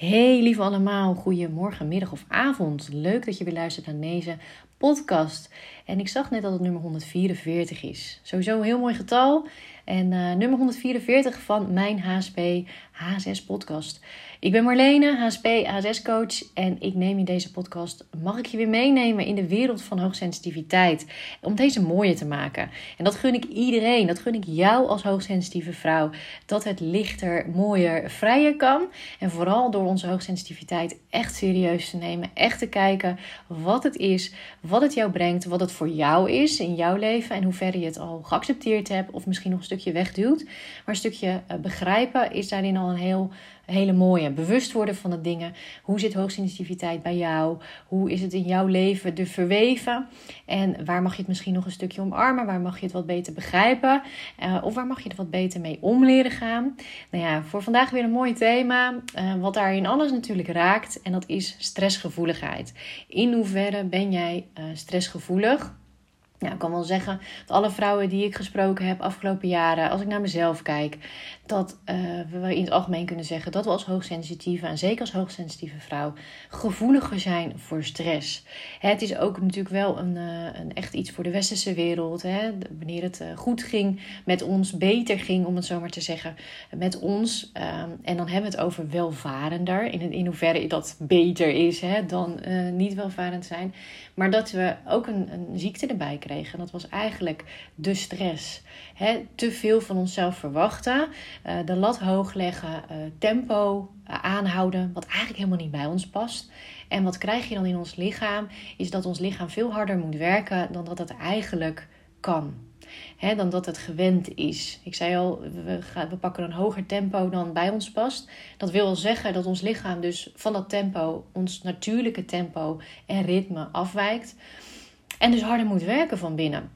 Hey lieve allemaal, goedemorgen, middag of avond. Leuk dat je weer luistert naar deze podcast. En ik zag net dat het nummer 144 is. Sowieso een heel mooi getal. En uh, nummer 144 van mijn HSP H6 podcast. Ik ben Marlene, HSP H6 coach en ik neem in deze podcast, mag ik je weer meenemen in de wereld van hoogsensitiviteit. Om deze mooier te maken. En dat gun ik iedereen, dat gun ik jou als hoogsensitieve vrouw. Dat het lichter, mooier, vrijer kan. En vooral door onze hoogsensitiviteit echt serieus te nemen. Echt te kijken wat het is, wat het jou brengt, wat het voor jou is in jouw leven. En hoe ver je het al geaccepteerd hebt of misschien nog stukje wegduwt. Maar een stukje eh, begrijpen is daarin al een heel hele mooie. Bewust worden van de dingen. Hoe zit hoogsensitiviteit bij jou? Hoe is het in jouw leven te verweven? En waar mag je het misschien nog een stukje omarmen? Waar mag je het wat beter begrijpen? Uh, of waar mag je er wat beter mee om leren gaan? Nou ja, voor vandaag weer een mooi thema. Uh, wat daarin alles natuurlijk raakt. En dat is stressgevoeligheid. In hoeverre ben jij stressgevoelig? Ja, ik kan wel zeggen dat alle vrouwen die ik gesproken heb afgelopen jaren, als ik naar mezelf kijk, dat uh, we in het algemeen kunnen zeggen dat we als hoogsensitieve, en zeker als hoogsensitieve vrouw, gevoeliger zijn voor stress. Het is ook natuurlijk wel een, uh, een echt iets voor de westerse wereld. Hè? Wanneer het uh, goed ging met ons, beter ging, om het zo maar te zeggen, met ons. Um, en dan hebben we het over welvarender, in, in hoeverre dat beter is hè, dan niet welvarend zijn. Maar dat we ook een, een ziekte erbij kregen. Dat was eigenlijk de stress. He, te veel van onszelf verwachten, uh, de lat hoog leggen, uh, tempo uh, aanhouden, wat eigenlijk helemaal niet bij ons past. En wat krijg je dan in ons lichaam? Is dat ons lichaam veel harder moet werken dan dat het eigenlijk kan. He, dan dat het gewend is. Ik zei al, we, gaan, we pakken een hoger tempo dan bij ons past. Dat wil zeggen dat ons lichaam dus van dat tempo, ons natuurlijke tempo en ritme afwijkt. En dus harder moet werken van binnen.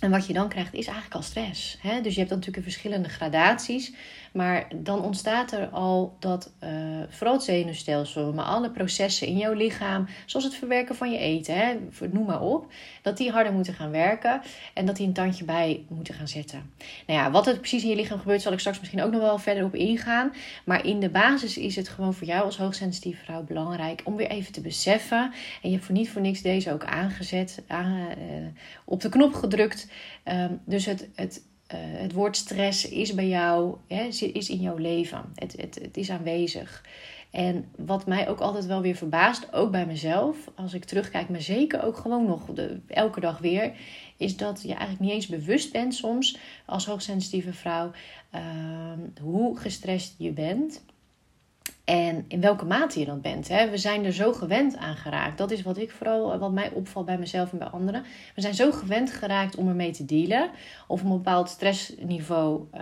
En wat je dan krijgt is eigenlijk al stress. Hè? Dus je hebt dan natuurlijk verschillende gradaties. Maar dan ontstaat er al dat, uh, vooral het zenuwstelsel, maar alle processen in jouw lichaam, zoals het verwerken van je eten, hè, noem maar op, dat die harder moeten gaan werken en dat die een tandje bij moeten gaan zetten. Nou ja, wat er precies in je lichaam gebeurt, zal ik straks misschien ook nog wel verder op ingaan. Maar in de basis is het gewoon voor jou als hoogsensitieve vrouw belangrijk om weer even te beseffen. En je hebt voor niet voor niks deze ook aangezet, aan, uh, op de knop gedrukt. Um, dus het. het uh, het woord stress is bij jou, hè, is in jouw leven. Het, het, het is aanwezig. En wat mij ook altijd wel weer verbaast, ook bij mezelf, als ik terugkijk, maar zeker ook gewoon nog de, elke dag weer, is dat je eigenlijk niet eens bewust bent soms als hoogsensitieve vrouw uh, hoe gestrest je bent. En in welke mate je dan bent. Hè? We zijn er zo gewend aan geraakt. Dat is wat ik vooral, wat mij opvalt bij mezelf en bij anderen. We zijn zo gewend geraakt om ermee te dealen. Of een bepaald stressniveau uh,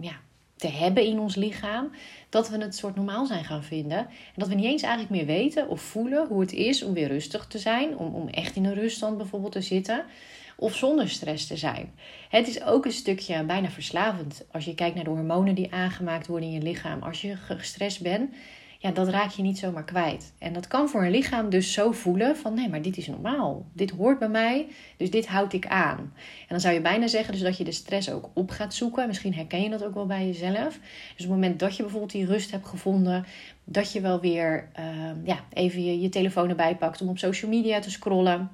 ja, te hebben in ons lichaam. Dat we het soort normaal zijn gaan vinden. En dat we niet eens eigenlijk meer weten of voelen hoe het is om weer rustig te zijn. Om, om echt in een ruststand bijvoorbeeld te zitten of zonder stress te zijn. Het is ook een stukje bijna verslavend als je kijkt naar de hormonen die aangemaakt worden in je lichaam. Als je gestrest bent, ja, dat raak je niet zomaar kwijt. En dat kan voor een lichaam dus zo voelen van nee, maar dit is normaal. Dit hoort bij mij, dus dit houd ik aan. En dan zou je bijna zeggen dus dat je de stress ook op gaat zoeken. Misschien herken je dat ook wel bij jezelf. Dus op het moment dat je bijvoorbeeld die rust hebt gevonden, dat je wel weer uh, ja, even je telefoon erbij pakt om op social media te scrollen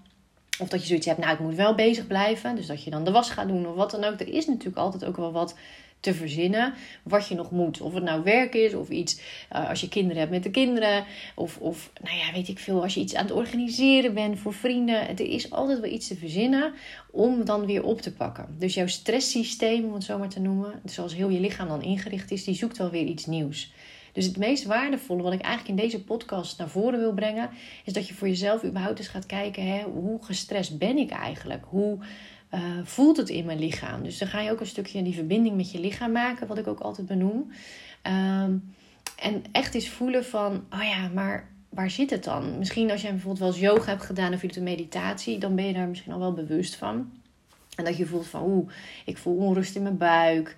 of dat je zoiets hebt, nou ik moet wel bezig blijven. Dus dat je dan de was gaat doen of wat dan ook. Er is natuurlijk altijd ook wel wat te verzinnen wat je nog moet. Of het nou werk is of iets uh, als je kinderen hebt met de kinderen. Of, of nou ja, weet ik veel, als je iets aan het organiseren bent voor vrienden. Er is altijd wel iets te verzinnen om dan weer op te pakken. Dus jouw stresssysteem, om het zo maar te noemen, zoals heel je lichaam dan ingericht is, die zoekt wel weer iets nieuws. Dus het meest waardevolle wat ik eigenlijk in deze podcast naar voren wil brengen, is dat je voor jezelf überhaupt eens gaat kijken: hè, hoe gestrest ben ik eigenlijk? Hoe uh, voelt het in mijn lichaam? Dus dan ga je ook een stukje die verbinding met je lichaam maken, wat ik ook altijd benoem. Um, en echt eens voelen van: oh ja, maar waar zit het dan? Misschien als jij bijvoorbeeld wel eens yoga hebt gedaan of je doet een meditatie, dan ben je daar misschien al wel bewust van. En dat je voelt van, oeh, ik voel onrust in mijn buik.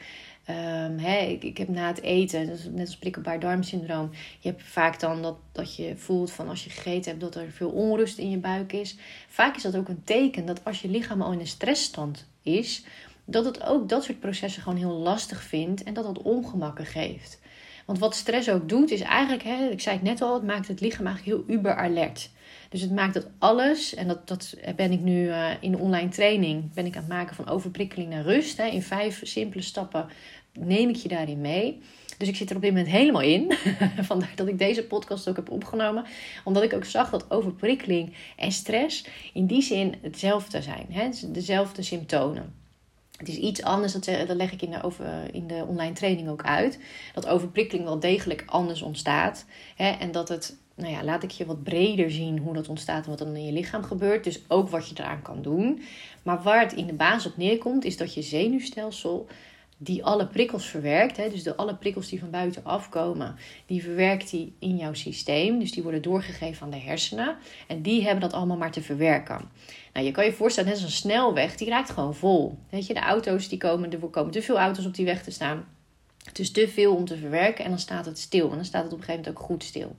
Um, ik, ik, heb na het eten, is net als prikkelbaar darmsyndroom. Je hebt vaak dan dat, dat je voelt van als je gegeten hebt dat er veel onrust in je buik is. Vaak is dat ook een teken dat als je lichaam al in een stressstand is, dat het ook dat soort processen gewoon heel lastig vindt en dat dat ongemakken geeft. Want wat stress ook doet, is eigenlijk, hè, ik zei het net al, het maakt het lichaam eigenlijk heel uber alert. Dus het maakt dat alles, en dat, dat ben ik nu uh, in de online training, ben ik aan het maken van overprikkeling naar rust. Hè. In vijf simpele stappen neem ik je daarin mee. Dus ik zit er op dit moment helemaal in. Vandaar dat ik deze podcast ook heb opgenomen. Omdat ik ook zag dat overprikkeling en stress in die zin hetzelfde zijn. Hè? Dezelfde symptomen. Het is iets anders, dat, dat leg ik in de, over, in de online training ook uit. Dat overprikkeling wel degelijk anders ontstaat. Hè? En dat het, nou ja, laat ik je wat breder zien hoe dat ontstaat en wat dan in je lichaam gebeurt. Dus ook wat je eraan kan doen. Maar waar het in de basis op neerkomt, is dat je zenuwstelsel die alle prikkels verwerkt. Hè, dus de alle prikkels die van buiten afkomen, die verwerkt hij in jouw systeem. Dus die worden doorgegeven aan de hersenen. En die hebben dat allemaal maar te verwerken. Nou, je kan je voorstellen, net als een snelweg, die raakt gewoon vol. Weet je, de auto's die komen, er komen te veel auto's op die weg te staan. Het is te veel om te verwerken en dan staat het stil. En dan staat het op een gegeven moment ook goed stil.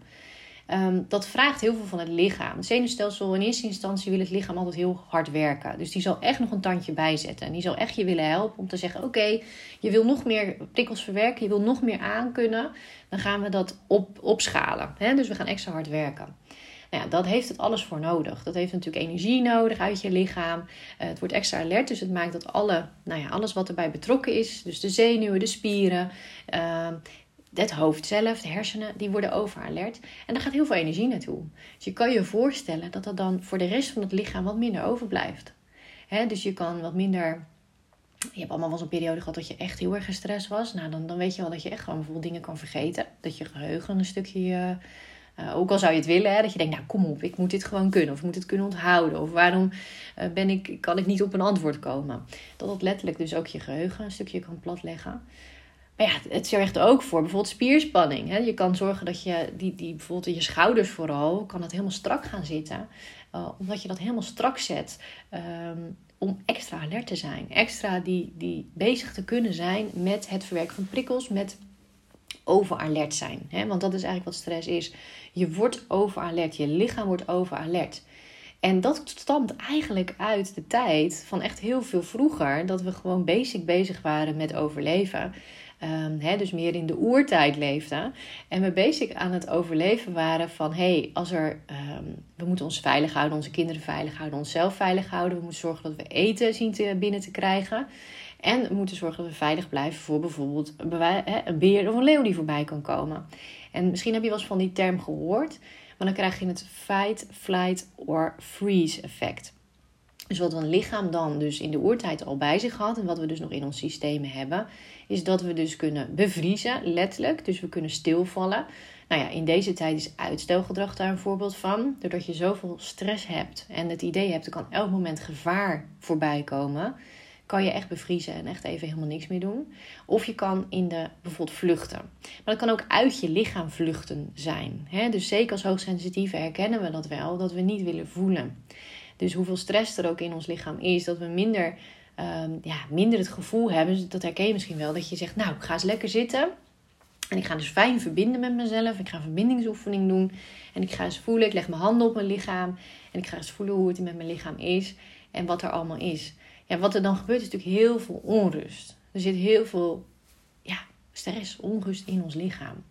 Ehm, dat vraagt heel veel van het lichaam. Het zenuwstelsel in eerste instantie wil het lichaam altijd heel hard werken. Dus die zal echt nog een tandje bijzetten. En die zal echt je willen helpen om te zeggen: Oké, je wil nog meer prikkels verwerken, je wil nog meer aankunnen. Dan gaan we dat op, opschalen. Dus we gaan extra hard werken. Nou ja, dat heeft het alles voor nodig. Dat heeft natuurlijk energie nodig uit je lichaam. Uh, het wordt extra alert, dus het maakt dat alle, nou ja, alles wat erbij betrokken is, dus de zenuwen, de spieren, uh, het hoofd zelf, de hersenen, die worden overalert. En daar gaat heel veel energie naartoe. Dus je kan je voorstellen dat er dan voor de rest van het lichaam wat minder overblijft. Dus je kan wat minder. Je hebt allemaal wel zo'n periode gehad dat je echt heel erg gestrest was. Nou, dan, dan weet je wel dat je echt gewoon bijvoorbeeld dingen kan vergeten. Dat je geheugen een stukje. Uh, ook al zou je het willen, hè, dat je denkt, nou kom op, ik moet dit gewoon kunnen. Of ik moet het kunnen onthouden. Of waarom uh, ben ik, kan ik niet op een antwoord komen. Dat dat letterlijk dus ook je geheugen een stukje kan platleggen. Maar ja, het zorgt ook voor bijvoorbeeld spierspanning. Hè? Je kan zorgen dat je die, die bijvoorbeeld je schouders vooral, kan dat helemaal strak gaan zitten. Uh, omdat je dat helemaal strak zet. Um, om extra alert te zijn. Extra die, die bezig te kunnen zijn met het verwerken van prikkels, met overalert zijn. Hè? Want dat is eigenlijk wat stress is. Je wordt overalert, je lichaam wordt overalert. En dat stamt eigenlijk uit de tijd van echt heel veel vroeger, dat we gewoon basic bezig waren met overleven. Um, dus meer in de oertijd leefden. En we basic aan het overleven waren van... hé, hey, als er, um, we moeten ons veilig houden, onze kinderen veilig houden... onszelf veilig houden. We moeten zorgen dat we eten zien te, binnen te krijgen. En we moeten zorgen dat we veilig blijven voor bijvoorbeeld een beer of een leeuw die voorbij kan komen. En misschien heb je wel eens van die term gehoord... maar dan krijg je het fight, flight or freeze effect. Dus wat een lichaam dan dus in de oertijd al bij zich had... en wat we dus nog in ons systeem hebben is dat we dus kunnen bevriezen, letterlijk. Dus we kunnen stilvallen. Nou ja, in deze tijd is uitstelgedrag daar een voorbeeld van. Doordat je zoveel stress hebt en het idee hebt, er kan elk moment gevaar voorbij komen, kan je echt bevriezen en echt even helemaal niks meer doen. Of je kan in de bijvoorbeeld vluchten. Maar dat kan ook uit je lichaam vluchten zijn. Hè? Dus zeker als hoogsensitieve herkennen we dat wel, dat we niet willen voelen. Dus hoeveel stress er ook in ons lichaam is, dat we minder Ehm, ja, minder het gevoel hebben, dat herken je misschien wel, dat je zegt, nou, ik ga eens lekker zitten. En ik ga dus fijn verbinden met mezelf. Ik ga een verbindingsoefening doen. En ik ga eens voelen, ik leg mijn handen op mijn lichaam. En ik ga eens voelen hoe het met mijn lichaam is. En wat er allemaal is. Ja, wat er dan gebeurt is natuurlijk heel veel onrust. Er zit heel veel ja, stress, onrust in ons lichaam.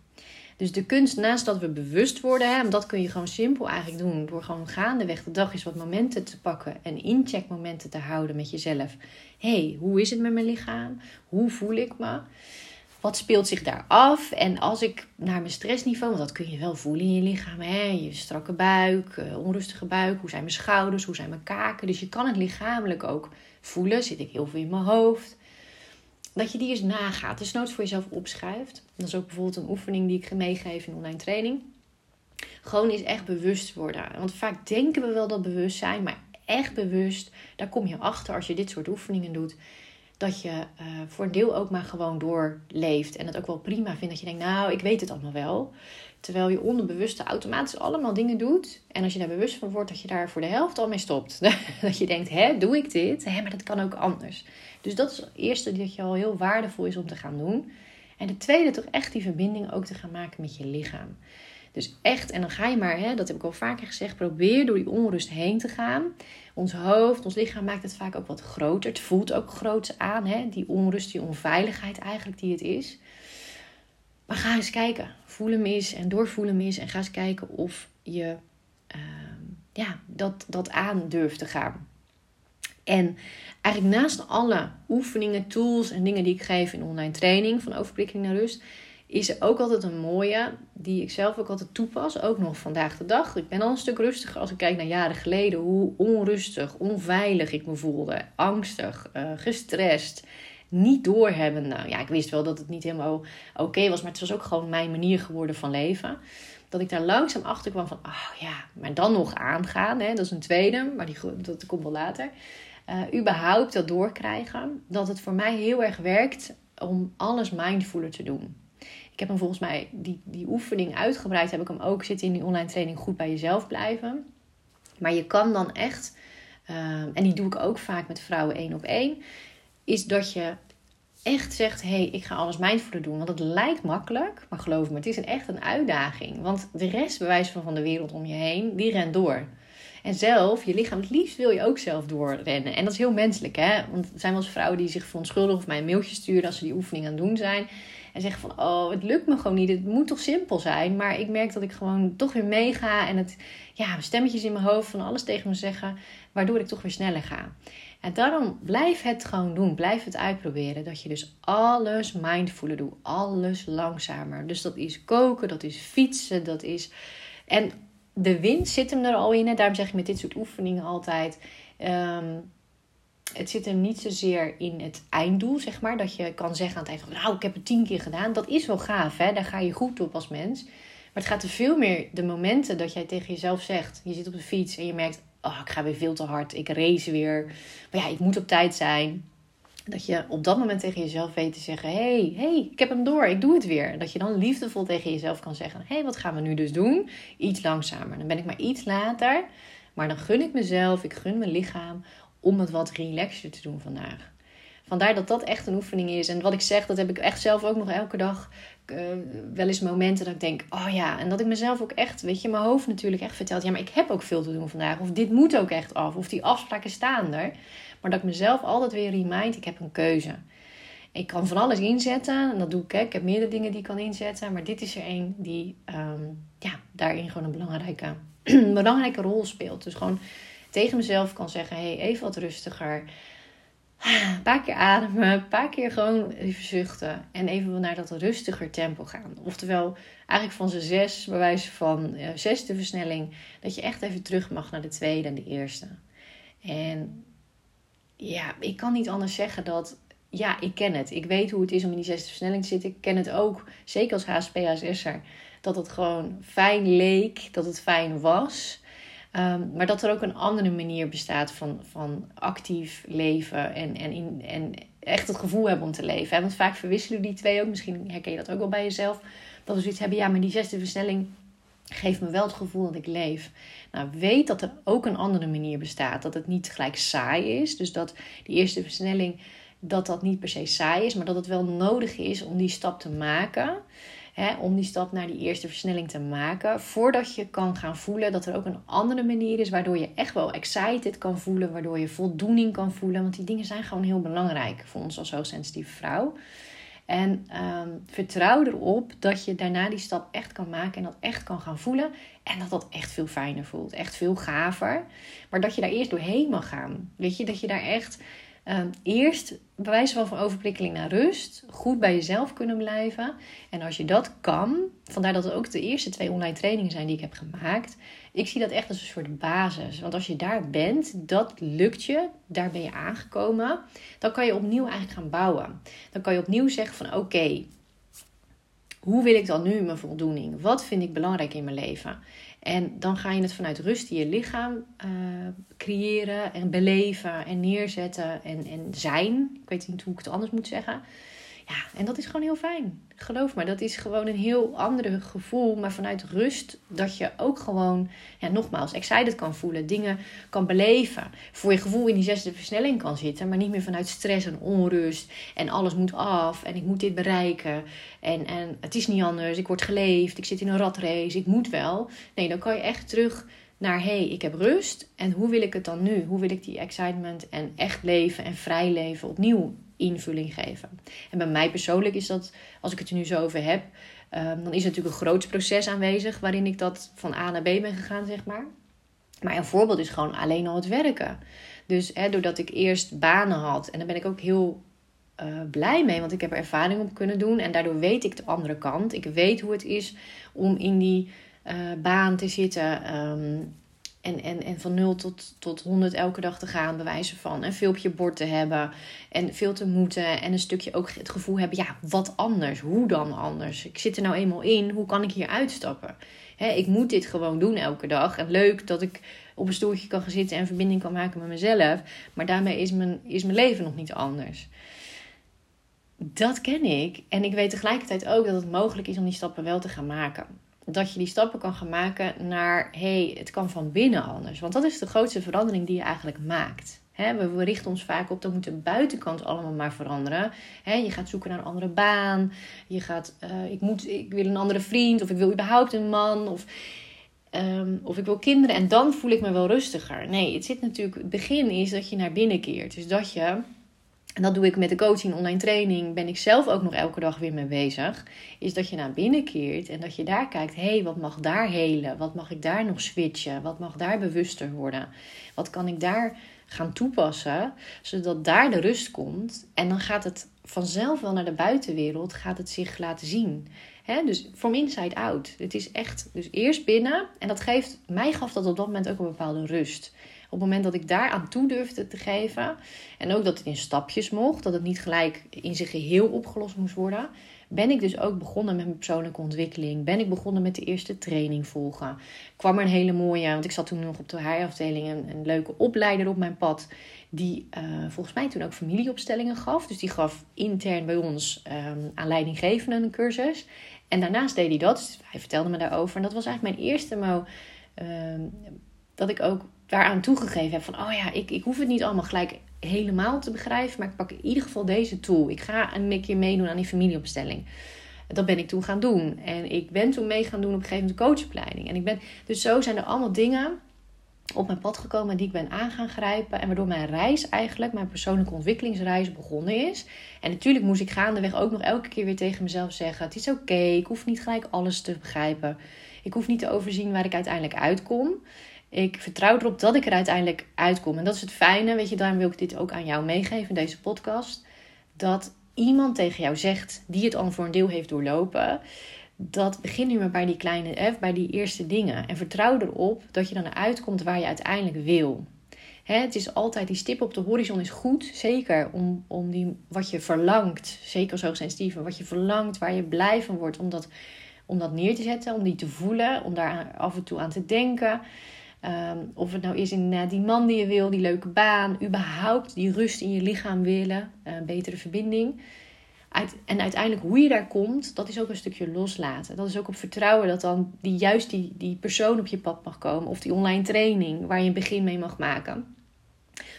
Dus de kunst, naast dat we bewust worden, hè, dat kun je gewoon simpel eigenlijk doen. Door gewoon gaandeweg de dag eens wat momenten te pakken en incheckmomenten te houden met jezelf. hey, hoe is het met mijn lichaam? Hoe voel ik me? Wat speelt zich daar af? En als ik naar mijn stressniveau, want dat kun je wel voelen in je lichaam, hè? je strakke buik, eh, onrustige buik, hoe zijn mijn schouders, hoe zijn mijn kaken. Dus je kan het lichamelijk ook voelen. Zit ik heel veel in mijn hoofd? Dat je die eens nagaat. Dus nooit voor jezelf opschrijft. Dat is ook bijvoorbeeld een oefening die ik meegeef in online training. Gewoon eens echt bewust worden. Want vaak denken we wel dat bewustzijn, maar echt bewust, daar kom je achter als je dit soort oefeningen doet. Dat je uh, voor een deel ook maar gewoon doorleeft. En het ook wel prima vindt dat je denkt, nou, ik weet het allemaal wel. Terwijl je onderbewuste automatisch allemaal dingen doet. En als je daar bewust van wordt, dat je daar voor de helft al mee stopt. dat je denkt, hè, doe ik dit? Hè, maar dat kan ook anders. Dus dat is het eerste dat je al heel waardevol is om te gaan doen. En de tweede, toch echt die verbinding ook te gaan maken met je lichaam. Dus echt, en dan ga je maar, hè, dat heb ik al vaker gezegd, probeer door die onrust heen te gaan. Ons hoofd, ons lichaam maakt het vaak ook wat groter. Het voelt ook groots aan, hè, die onrust, die onveiligheid eigenlijk die het is. maar ga eens kijken. Voel hem eens en doorvoel hem eens. En ga eens kijken of je ehm, ja, dat, dat aan durft te gaan. En eigenlijk naast alle oefeningen, tools en dingen die ik geef in online training van overprikkeling naar rust, is er ook altijd een mooie die ik zelf ook altijd toepas, ook nog vandaag de dag. Ik ben al een stuk rustiger als ik kijk naar jaren geleden, hoe onrustig, onveilig ik me voelde, angstig, uh, gestrest, niet doorhebben. Nou ja, ik wist wel dat het niet helemaal oké was, maar het was ook gewoon mijn manier geworden van leven. Dat ik daar langzaam achter kwam van, oh ja, maar dan nog aangaan, hè, dat is een tweede, maar die, dat komt wel later. Uh, überhaupt dat doorkrijgen, dat het voor mij heel erg werkt om alles mindfuller te doen. Ik heb hem volgens mij, die, die oefening uitgebreid, heb ik hem ook zitten in die online training Goed bij jezelf blijven. Maar je kan dan echt, uh, en die doe ik ook vaak met vrouwen één op één, is dat je echt zegt: hé, hey, ik ga alles mindfuller doen. Want het lijkt makkelijk, maar geloof me, het is een, echt een uitdaging. Want de rest, bewijs van, van de wereld om je heen, die rent door. En zelf, je lichaam, het liefst wil je ook zelf doorrennen. En dat is heel menselijk, hè? Want er zijn wel eens vrouwen die zich verontschuldigen of mij een mailtje sturen als ze die oefening aan het doen zijn. En zeggen van, oh, het lukt me gewoon niet. Het moet toch simpel zijn. Maar ik merk dat ik gewoon toch weer meega. En het, ja, stemmetjes in mijn hoofd van alles tegen me zeggen. Waardoor ik toch weer sneller ga. En daarom blijf het gewoon doen. Blijf het uitproberen. Dat je dus alles mindfuller doet. Alles langzamer. Dus dat is koken, dat is fietsen, dat is... En de wind zit hem er al in. Daarom zeg ik met dit soort oefeningen altijd... Um, het zit hem niet zozeer in het einddoel, zeg maar. Dat je kan zeggen aan het eind van, nou, ik heb het tien keer gedaan. Dat is wel gaaf, hè. Daar ga je goed op als mens. Maar het gaat er veel meer de momenten dat jij tegen jezelf zegt. Je zit op de fiets en je merkt, oh, ik ga weer veel te hard. Ik race weer. Maar ja, ik moet op tijd zijn. Dat je op dat moment tegen jezelf weet te zeggen: hey, hey, ik heb hem door, ik doe het weer. Dat je dan liefdevol tegen jezelf kan zeggen: hey, wat gaan we nu dus doen? Iets langzamer. Dan ben ik maar iets later. Maar dan gun ik mezelf, ik gun mijn lichaam om het wat relaxer te doen vandaag. Vandaar dat dat echt een oefening is. En wat ik zeg, dat heb ik echt zelf ook nog elke dag. Uh, wel eens momenten dat ik denk, oh ja. En dat ik mezelf ook echt, weet je, mijn hoofd natuurlijk echt vertelt. Ja, maar ik heb ook veel te doen vandaag. Of dit moet ook echt af. Of die afspraken staan er. Maar dat ik mezelf altijd weer remind, ik heb een keuze. Ik kan van alles inzetten. En dat doe ik. Hè. Ik heb meerdere dingen die ik kan inzetten. Maar dit is er één die um, ja, daarin gewoon een belangrijke, belangrijke rol speelt. Dus gewoon tegen mezelf kan zeggen: hey, even wat rustiger. Een paar keer ademen, een paar keer gewoon even zuchten. En even naar dat rustiger tempo gaan. Oftewel, eigenlijk van z'n zes, bij wijze van uh, zesde versnelling, dat je echt even terug mag naar de tweede en de eerste. En ja, ik kan niet anders zeggen dat. Ja, ik ken het. Ik weet hoe het is om in die zesde versnelling te zitten. Ik ken het ook, zeker als HSP-HSS'er, dat het gewoon fijn leek, dat het fijn was. Ehm, maar dat er ook een andere manier bestaat van, van actief leven en, en, in, en echt het gevoel hebben om te leven. Want vaak verwisselen die twee ook. Misschien herken je dat ook wel bij jezelf. Dat we zoiets hebben, ja, maar die zesde versnelling geeft me wel het gevoel dat ik leef. Nou, weet dat er ook een andere manier bestaat. Dat het niet gelijk saai is. Dus dat die eerste versnelling, dat dat niet per se saai is. Maar dat het wel nodig is om die stap te maken hè, om die stap naar die eerste versnelling te maken. Voordat je kan gaan voelen dat er ook een andere manier is. Waardoor je echt wel excited kan voelen. Waardoor je voldoening kan voelen. Want die dingen zijn gewoon heel belangrijk voor ons als hoogsensitieve vrouw. En ehm, vertrouw erop dat je daarna die stap echt kan maken en dat echt kan gaan voelen. En dat dat echt veel fijner voelt. Echt veel gaver. Maar dat je daar eerst doorheen mag gaan. Weet je, dat je daar echt Um, eerst van van overprikkeling naar rust. Goed bij jezelf kunnen blijven. En als je dat kan, vandaar dat het ook de eerste twee online trainingen zijn die ik heb gemaakt. Ik zie dat echt als een soort basis. Want als je daar bent, dat lukt je, daar ben je aangekomen. Dan kan je opnieuw eigenlijk gaan bouwen. Dan kan je opnieuw zeggen van oké, hoe wil ik dan nu mijn voldoening? Wat vind ik belangrijk in mijn leven? En dan ga je het vanuit rust in je lichaam uh, creëren en beleven en neerzetten en, en zijn. Ik weet niet hoe ik het anders moet zeggen. Ja, en dat is gewoon heel fijn. Geloof me, dat is gewoon een heel ander gevoel. Maar vanuit rust dat je ook gewoon, ja, nogmaals, excited kan voelen. Dingen kan beleven. Voor je gevoel in die zesde versnelling kan zitten. Maar niet meer vanuit stress en onrust. En alles moet af. En ik moet dit bereiken. En, en het is niet anders. Ik word geleefd. Ik zit in een ratrace. Ik moet wel. Nee, dan kan je echt terug naar hé, hey, ik heb rust. En hoe wil ik het dan nu? Hoe wil ik die excitement en echt leven en vrij leven opnieuw invulling geven. En bij mij persoonlijk is dat, als ik het er nu zo over heb, Ehm, dan is natuurlijk een groot proces aanwezig waarin ik dat van A naar B ben gegaan, zeg maar. Maar een voorbeeld is gewoon alleen al het werken. Dus hè, doordat ik eerst banen had, en daar ben ik ook heel uh, blij mee, want ik heb er ervaring op kunnen doen. En daardoor weet ik de andere kant. Ik weet hoe het is om in die uh, baan te zitten. Um, en, en, en van 0 tot, tot 100 elke dag te gaan, bewijzen van. En veel op bord te hebben. En veel te moeten. En een stukje ook het gevoel hebben, ja, wat anders? Hoe dan anders? Ik zit er nou eenmaal in. Hoe kan ik hier uitstappen? He, ik moet dit gewoon doen elke dag. En leuk dat ik op een stoeltje kan gaan zitten en verbinding kan maken met mezelf. Maar daarmee is mijn, is mijn leven nog niet anders. Dat ken ik. En ik weet tegelijkertijd ook dat het mogelijk is om die stappen wel te gaan maken dat je die stappen kan gaan maken naar hey, het kan van binnen anders. Want dat is de grootste verandering die je eigenlijk maakt. we, richten ons vaak op dat moet de buitenkant allemaal maar veranderen. je gaat zoeken naar een andere baan. Je gaat, uh, ik, moet, ik wil een andere vriend. Of ik wil überhaupt een man. Of, um, of ik wil kinderen. En dan voel ik me wel rustiger. Nee, het zit natuurlijk. Het begin is dat je naar binnen keert. Dus dat je en dat doe ik met de coaching, online training, ben ik zelf ook nog elke dag weer mee bezig. Is dat je naar binnen keert en dat je daar kijkt, hé, hey, wat mag daar helen? Wat mag ik daar nog switchen? Wat mag daar bewuster worden? Wat kan ik daar gaan toepassen, zodat daar de rust komt? En dan gaat het vanzelf wel naar de buitenwereld, gaat het zich laten zien. Dus from inside out. Het is echt, dus eerst binnen. En dat geeft, mij gaf dat op dat moment ook een bepaalde rust. Op het moment dat ik daar aan toe durfde te geven. En ook dat het in stapjes mocht. Dat het niet gelijk in zijn geheel opgelost moest worden. Ben ik dus ook begonnen met mijn persoonlijke ontwikkeling. Ben ik begonnen met de eerste training volgen. Kwam er een hele mooie, want ik zat toen nog op de HR-afdeling, een, een, leuke opleider op mijn pad. Die uh, volgens mij toen ook familieopstellingen gaf. Dus die gaf intern bij ons um, aan leidinggevenden een cursus. En daarnaast deed hij dat. Dus hij vertelde me daarover. En dat was eigenlijk mijn eerste mo. Uh, dat ik ook daaraan toegegeven heb van, oh ja, ik, ik hoef het niet allemaal gelijk helemaal te begrijpen, maar ik pak in ieder geval deze tool. Ik ga een keer meedoen aan die familieopstelling. Dat ben ik toen gaan doen. En ik ben toen mee gaan doen op een gegeven moment de coachopleiding. En ik ben, dus zo zijn er allemaal dingen op mijn pad gekomen die ik ben aan gaan grijpen. En waardoor mijn reis eigenlijk, mijn persoonlijke ontwikkelingsreis begonnen is. En natuurlijk moest ik gaandeweg ook nog elke keer weer tegen mezelf zeggen: Het is oké, ik hoef niet gelijk alles te begrijpen. Ik hoef niet te overzien waar ik uiteindelijk uitkom. Ik vertrouw erop dat ik er uiteindelijk uitkom. En dat is het fijne, weet je, daarom wil ik dit ook aan jou meegeven deze podcast. Dat iemand tegen jou zegt, die het al voor een deel heeft doorlopen, dat begin nu maar bij die kleine F, bij die eerste dingen. En vertrouw erop dat je dan eruit komt waar je uiteindelijk wil. het is altijd die stip op de horizon is goed. Zeker om, om die, wat je verlangt. Zeker zo Steven. Wat je verlangt, waar je blij van wordt. Om dat, om dat neer te zetten. Om die te voelen. Om daar af en toe aan te denken. Ehm, of het nou is in die man die je wil, die leuke baan, überhaupt die rust in je lichaam willen, uh, betere verbinding. en uiteindelijk hoe je daar komt, dat is ook een stukje loslaten. Dat is ook op vertrouwen dat dan die, juist die, die persoon op je pad mag komen. Of die online training waar je een begin mee mag maken.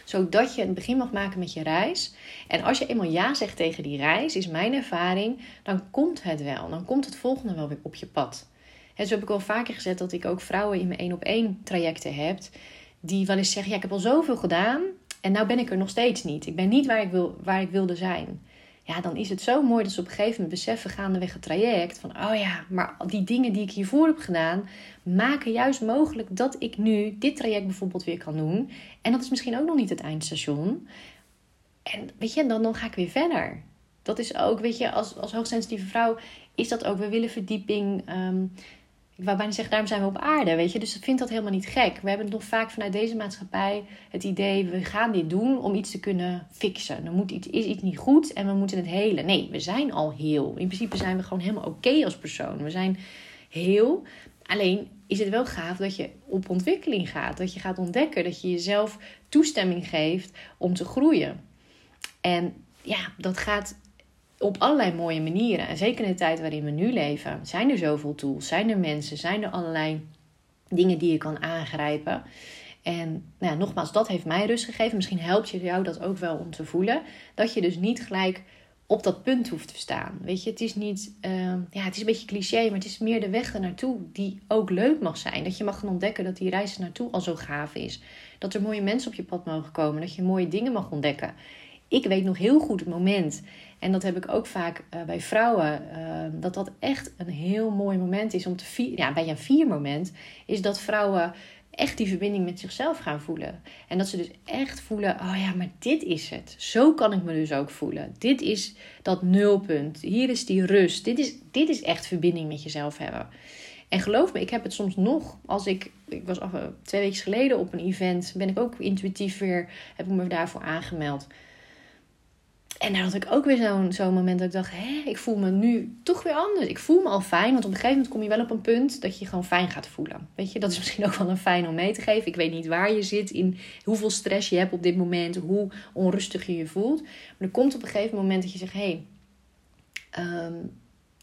Zodat je een begin mag maken met je reis. En als je eenmaal ja zegt tegen die reis, is mijn ervaring, dan komt het wel. Dan komt het volgende wel weer op je pad. En zo heb ik wel vaker gezet dat ik ook vrouwen in mijn één op één trajecten heb. Die wel eens zeggen, ja ik heb al zoveel gedaan en nou ben ik er nog steeds niet. Ik ben niet waar ik, wil, waar ik wilde zijn. Ja, dan is het zo mooi dat ze op een gegeven moment beseffen gaandeweg het traject. Van, oh ja, maar die dingen die ik hiervoor heb gedaan, maken juist mogelijk dat ik nu dit traject bijvoorbeeld weer kan doen. En dat is misschien ook nog niet het eindstation. En weet je, dan, dan ga ik weer verder. Dat is ook, weet je, als, als hoogsensitieve vrouw is dat ook. We willen verdieping. Ehm, ik wou bijna zeggen, daarom zijn we op aarde, weet je. Dus ik vind dat helemaal niet gek. We hebben nog vaak vanuit deze maatschappij het idee... we gaan dit doen om iets te kunnen fixen. Er moet iets, is iets niet goed en we moeten het helen. Nee, we zijn al heel. In principe zijn we gewoon helemaal oké als persoon. We zijn heel. Alleen is het wel gaaf dat je op ontwikkeling gaat. Dat je gaat ontdekken, dat je jezelf toestemming geeft om te groeien. En ja, dat gaat op allerlei mooie manieren. En zeker in de tijd waarin we nu leven, zijn er zoveel tools, zijn er mensen, zijn er allerlei dingen die je kan aangrijpen. En nou ja, nogmaals, dat heeft mij rust gegeven. Misschien helpt je jou dat ook wel om te voelen. Dat je dus niet gelijk op dat punt hoeft te staan. Weet je, het is niet, ehm, ja, het is een beetje cliché, maar het is meer de weg ernaartoe die ook leuk mag zijn. Dat je mag gaan ontdekken dat die reis naartoe al zo gaaf is. Dat er mooie mensen op je pad mogen komen, dat je mooie dingen mag ontdekken. Ik weet nog heel goed het moment En dat heb ik ook vaak uh, bij vrouwen. Uh, dat dat echt een heel mooi moment is om te vieren. Ja, bij een viermoment is dat vrouwen echt die verbinding met zichzelf gaan voelen. En dat ze dus echt voelen: oh ja, maar dit is het. Zo kan ik me dus ook voelen. Dit is dat nulpunt. Hier is die rust. Dit is, dit is echt verbinding met jezelf hebben. En geloof me, ik heb het soms nog als ik. Ik was af, twee weken geleden op een event. Ben ik ook intuïtief weer. Heb ik me daarvoor aangemeld. En daar had ik ook weer zo'n zo'n moment dat ik dacht: hé, ik voel me nu toch weer anders. Ik voel me al fijn, want op een gegeven moment kom je wel op een punt dat je gewoon fijn gaat voelen. Weet je, dat is misschien ook wel een fijn om mee te geven. Ik weet niet waar je zit, in hoeveel stress je hebt op dit moment, hoe onrustig je je voelt. Maar er komt op een gegeven moment dat je zegt: hé, hey, um,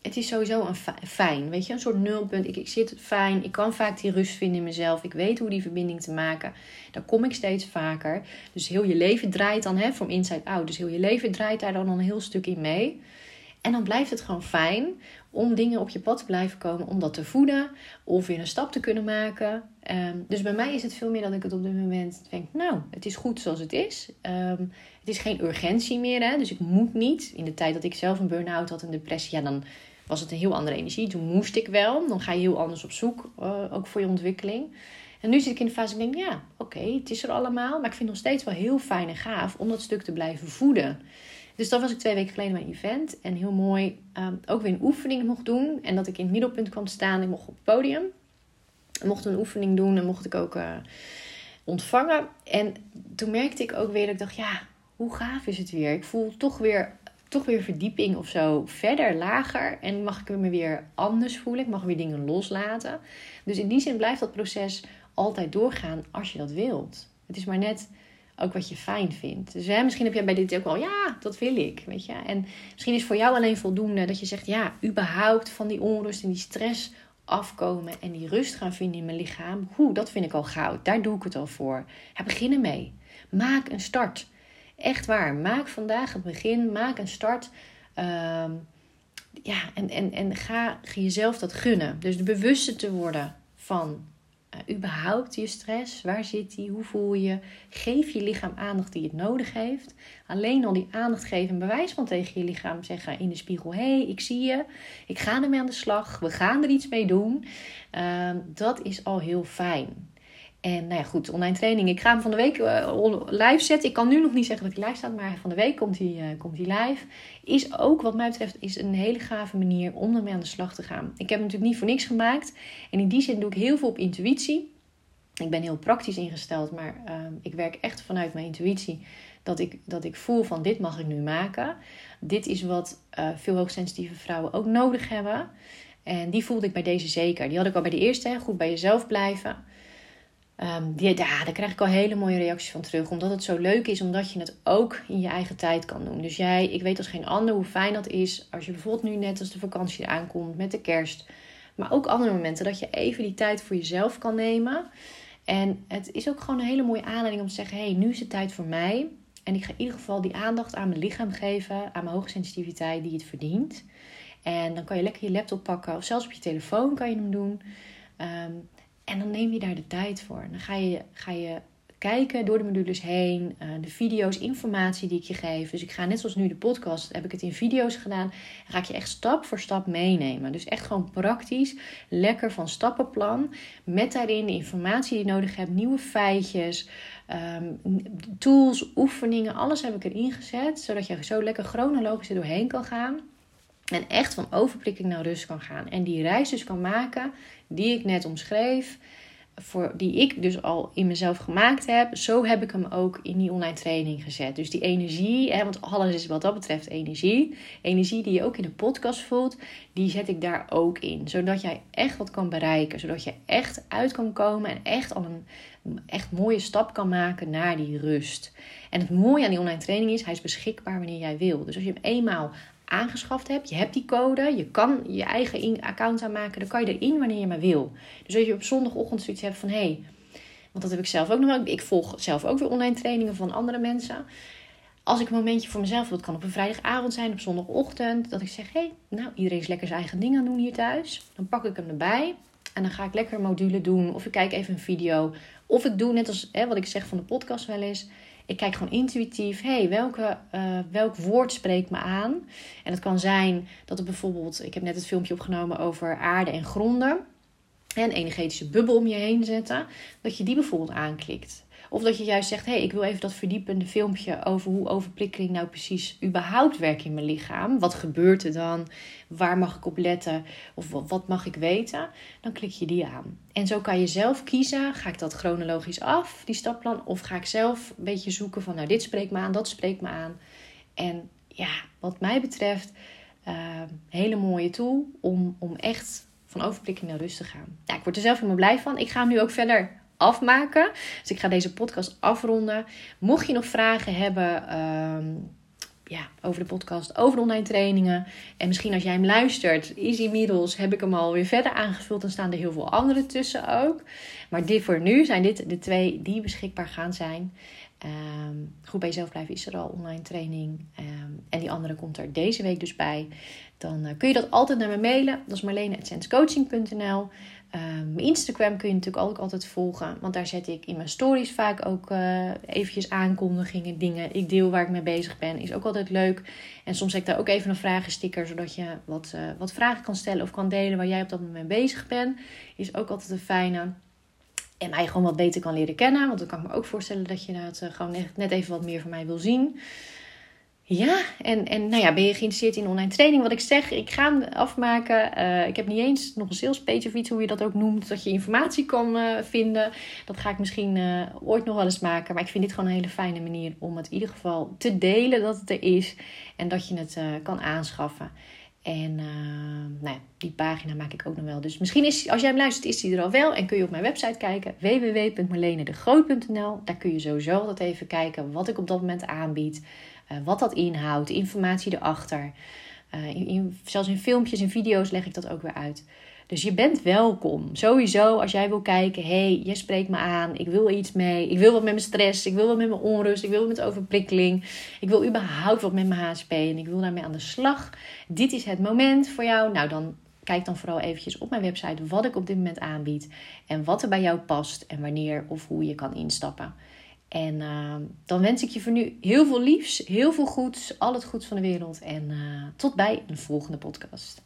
het is sowieso een fijn, weet je, een soort nulpunt. Ik, ik zit fijn, ik kan vaak die rust vinden in mezelf. Ik weet hoe die verbinding te maken. Daar kom ik steeds vaker. Dus heel je leven draait dan, hè, from inside out. Dus heel je leven draait daar dan een heel stuk in mee. En dan blijft het gewoon fijn om dingen op je pad te blijven komen, om dat te voeden of weer een stap te kunnen maken. Ehm, dus bij mij is het veel meer dat ik het op dit moment denk, nou, het is goed zoals het is. Um, het is geen urgentie meer, hè, dus ik moet niet. In de tijd dat ik zelf een burn-out had en depressie, ja, dan was het een heel andere energie. Toen moest ik wel. Dan ga je heel anders op zoek, uh, ook voor je ontwikkeling. En nu zit ik in de fase, ik denk, ja, oké, het is er allemaal. Maar ik vind het nog steeds wel heel fijn en gaaf om dat stuk te blijven voeden. Dus dat was ik twee weken geleden bij een event. En heel mooi um, ook weer een oefening mocht doen. En dat ik in het middelpunt kwam staan. Ik mocht op het podium. Mocht een oefening doen en mocht ik ook uh, ontvangen. En toen merkte ik ook weer dat ik dacht, ja, hoe gaaf is het weer? Ik voel toch weer toch weer verdieping of zo verder, lager. En mag ik me weer anders voelen. Ik mag weer dingen loslaten. Dus in die zin blijft dat proces altijd doorgaan als je dat wilt. Het is maar net ook wat je fijn vindt. Dus hè, misschien heb jij bij dit ook wel, ja, dat wil ik, weet je. En misschien is voor jou alleen voldoende dat je zegt, ja, überhaupt van die onrust en die stress afkomen en die rust gaan vinden in mijn lichaam. Hoe, dat vind ik al goud. Daar doe ik het al voor. Ja, begin. Maak een start. Echt waar. Maak vandaag het begin. Maak een start. Ehm, ja, en, en, en ga jezelf dat gunnen. Dus de bewuste te worden van uh, überhaupt je stress. Waar zit die? Hoe voel je? Geef je lichaam aandacht die het nodig heeft. Alleen al die aandacht geven en bewijs van tegen je lichaam zeggen in de spiegel: hé, hey, ik zie je. Ik ga ermee aan de slag. We gaan er iets mee doen. Ehm, dat is al heel fijn. En nou ja, goed, online training. Ik ga hem van de week uh, live zetten. Ik kan nu nog niet zeggen dat hij live staat, maar van de week komt hij, uh, komt hij live. Is ook, wat mij betreft, is een hele gave manier om ermee aan de slag te gaan. Ik heb hem natuurlijk niet voor niks gemaakt. En in die zin doe ik heel veel op intuïtie. Ik ben heel praktisch ingesteld, maar uh, ik werk echt vanuit mijn intuïtie. Dat ik, dat ik voel van dit mag ik nu maken. Dit is wat veel hoogsensitieve vrouwen ook nodig hebben. En die voelde ik bij deze zeker. Die had ik al bij de eerste, goed bij jezelf blijven. Um, die, ja, daar krijg ik al hele mooie reacties van terug. Omdat het zo leuk is, omdat je het ook in je eigen tijd kan doen. Dus jij, ik weet als geen ander hoe fijn dat is. Als je bijvoorbeeld nu net als de vakantie eraan komt met de kerst. Maar ook andere momenten dat je even die tijd voor jezelf kan nemen. En het is ook gewoon een hele mooie aanleiding om te zeggen: hé, hey, nu is het tijd voor mij. En ik ga in ieder geval die aandacht aan mijn lichaam geven, aan mijn hoogsensitiviteit die het verdient. En dan kan je lekker je laptop pakken, of zelfs op je telefoon kan je hem doen. Um, en dan neem je daar de tijd voor. Dan ga je, ga je kijken door de modules heen, uh, de video's, informatie die ik je geef. Dus ik ga net zoals nu de podcast, heb ik het in video's gedaan. Ga ik je echt stap voor stap meenemen. Dus echt gewoon praktisch, lekker van stappenplan. Met daarin de informatie die je nodig hebt, nieuwe feitjes, um, tools, oefeningen. Alles heb ik erin gezet, zodat je zo lekker chronologisch er doorheen kan gaan. En echt van overprikking naar rust kan gaan. En die reis dus kan maken die ik net omschreef. Voor, die ik dus al in mezelf gemaakt heb. Zo heb ik hem ook in die online training gezet. Dus die energie, hè, want alles is wat dat betreft energie. Energie die je ook in de podcast voelt, die zet ik daar ook in. Zodat jij echt wat kan bereiken. Zodat je echt uit kan komen en echt al een echt mooie stap kan maken naar die rust. En het mooie aan die online training is, hij is beschikbaar wanneer jij wil. Dus als je hem eenmaal aangeschaft hebt. Je hebt die code. Je kan je eigen account aanmaken. Dan kan je erin wanneer je maar wil. Dus als je op zondagochtend zoiets hebt van... hé, hey, want dat heb ik zelf ook nog wel. Ik volg zelf ook weer online trainingen van andere mensen. Als ik een momentje voor mezelf wil, dat kan op een vrijdagavond zijn, op zondagochtend. Dat ik zeg, hé, hey, nou, iedereen is lekker zijn eigen ding aan doen hier thuis. Dan pak ik hem erbij. En dan ga ik lekker module doen. Of ik kijk even een video. Of ik doe net als hè, wat ik zeg van de podcast wel eens Ik kijk gewoon intuïtief, hey, welke, uh, welk woord spreekt me aan? En het kan zijn dat het bijvoorbeeld, ik heb net het filmpje opgenomen over aarde en gronden. En energetische bubbel om je heen zetten. Dat je die bijvoorbeeld aanklikt. Of dat je juist zegt: hé, hey, ik wil even dat verdiepende filmpje over hoe overprikkeling nou precies überhaupt werkt in mijn lichaam. Wat gebeurt er dan? Waar mag ik op letten? Of wat mag ik weten? Dan klik je die aan. En zo kan je zelf kiezen: ga ik dat chronologisch af, die stapplan? Of ga ik zelf een beetje zoeken van: nou, dit spreekt me aan, dat spreekt me aan. En ja, wat mij betreft, uh, hele mooie tool om, om echt van overprikkeling naar rust te gaan. Ja, ik word er zelf helemaal blij van. Ik ga hem nu ook verder afmaken. Dus ik ga deze podcast afronden. Mocht je nog vragen hebben ehm, ja, over de podcast, over online trainingen. En misschien als jij hem luistert, is inmiddels, heb ik hem alweer verder aangevuld. Dan staan er heel veel andere tussen ook. Maar dit voor nu zijn dit de twee die beschikbaar gaan zijn. Um, goed bij jezelf blijven is er al online training. Ehm, en die andere komt er deze week dus bij. Dan uh, kun je dat altijd naar me mailen. Dat is marlene.senscoaching.nl Mijn Instagram kun je natuurlijk ook altijd volgen. Want daar zet ik in mijn stories vaak ook uh, eventjes aankondigingen, dingen. Ik deel waar ik mee bezig ben. Is ook altijd leuk. En soms zet ik daar ook even een vragensticker. Zodat je wat, uh, wat vragen kan stellen of kan delen waar jij op dat moment bezig bent. Is ook altijd een fijne. En mij gewoon wat beter kan leren kennen. Want dan kan ik me ook voorstellen dat je dat uh, gewoon net even wat meer van mij wil zien. Ja, en, en nou ja, ben je geïnteresseerd in online training? Wat ik zeg, ik ga hem afmaken. Uh, ik heb niet eens nog een sales page of iets, hoe je dat ook noemt, dat je informatie kan uh, vinden. Dat ga ik misschien uh, ooit nog wel eens maken. Maar ik vind dit gewoon een hele fijne manier om het in ieder geval te delen dat het er is. En dat je het kan aanschaffen. En nou ja, die pagina maak ik ook nog wel. Dus misschien is, als jij hem luistert, is die er al wel. En kun je op mijn website kijken, www.marlenedegroot.nl. Daar kun je sowieso altijd even kijken wat ik op dat moment aanbied. Uh, wat dat inhoudt, informatie erachter. Uh, in, zelfs in filmpjes en video's leg ik dat ook weer uit. Dus je bent welkom. Sowieso, als jij wil kijken, hey, je spreekt me aan, ik wil iets mee, ik wil wat met mijn stress, ik wil wat met mijn onrust, ik wil wat met overprikkeling, ik wil überhaupt wat met mijn HSP en ik wil daarmee aan de slag. Dit is het moment voor jou. Nou, dan kijk dan vooral eventjes op mijn website wat ik op dit moment aanbied en wat er bij jou past en wanneer of hoe je kan instappen. En uh, dan wens ik je voor nu heel veel liefs, heel veel goeds, al het goeds van de wereld. En uh, tot bij een volgende podcast.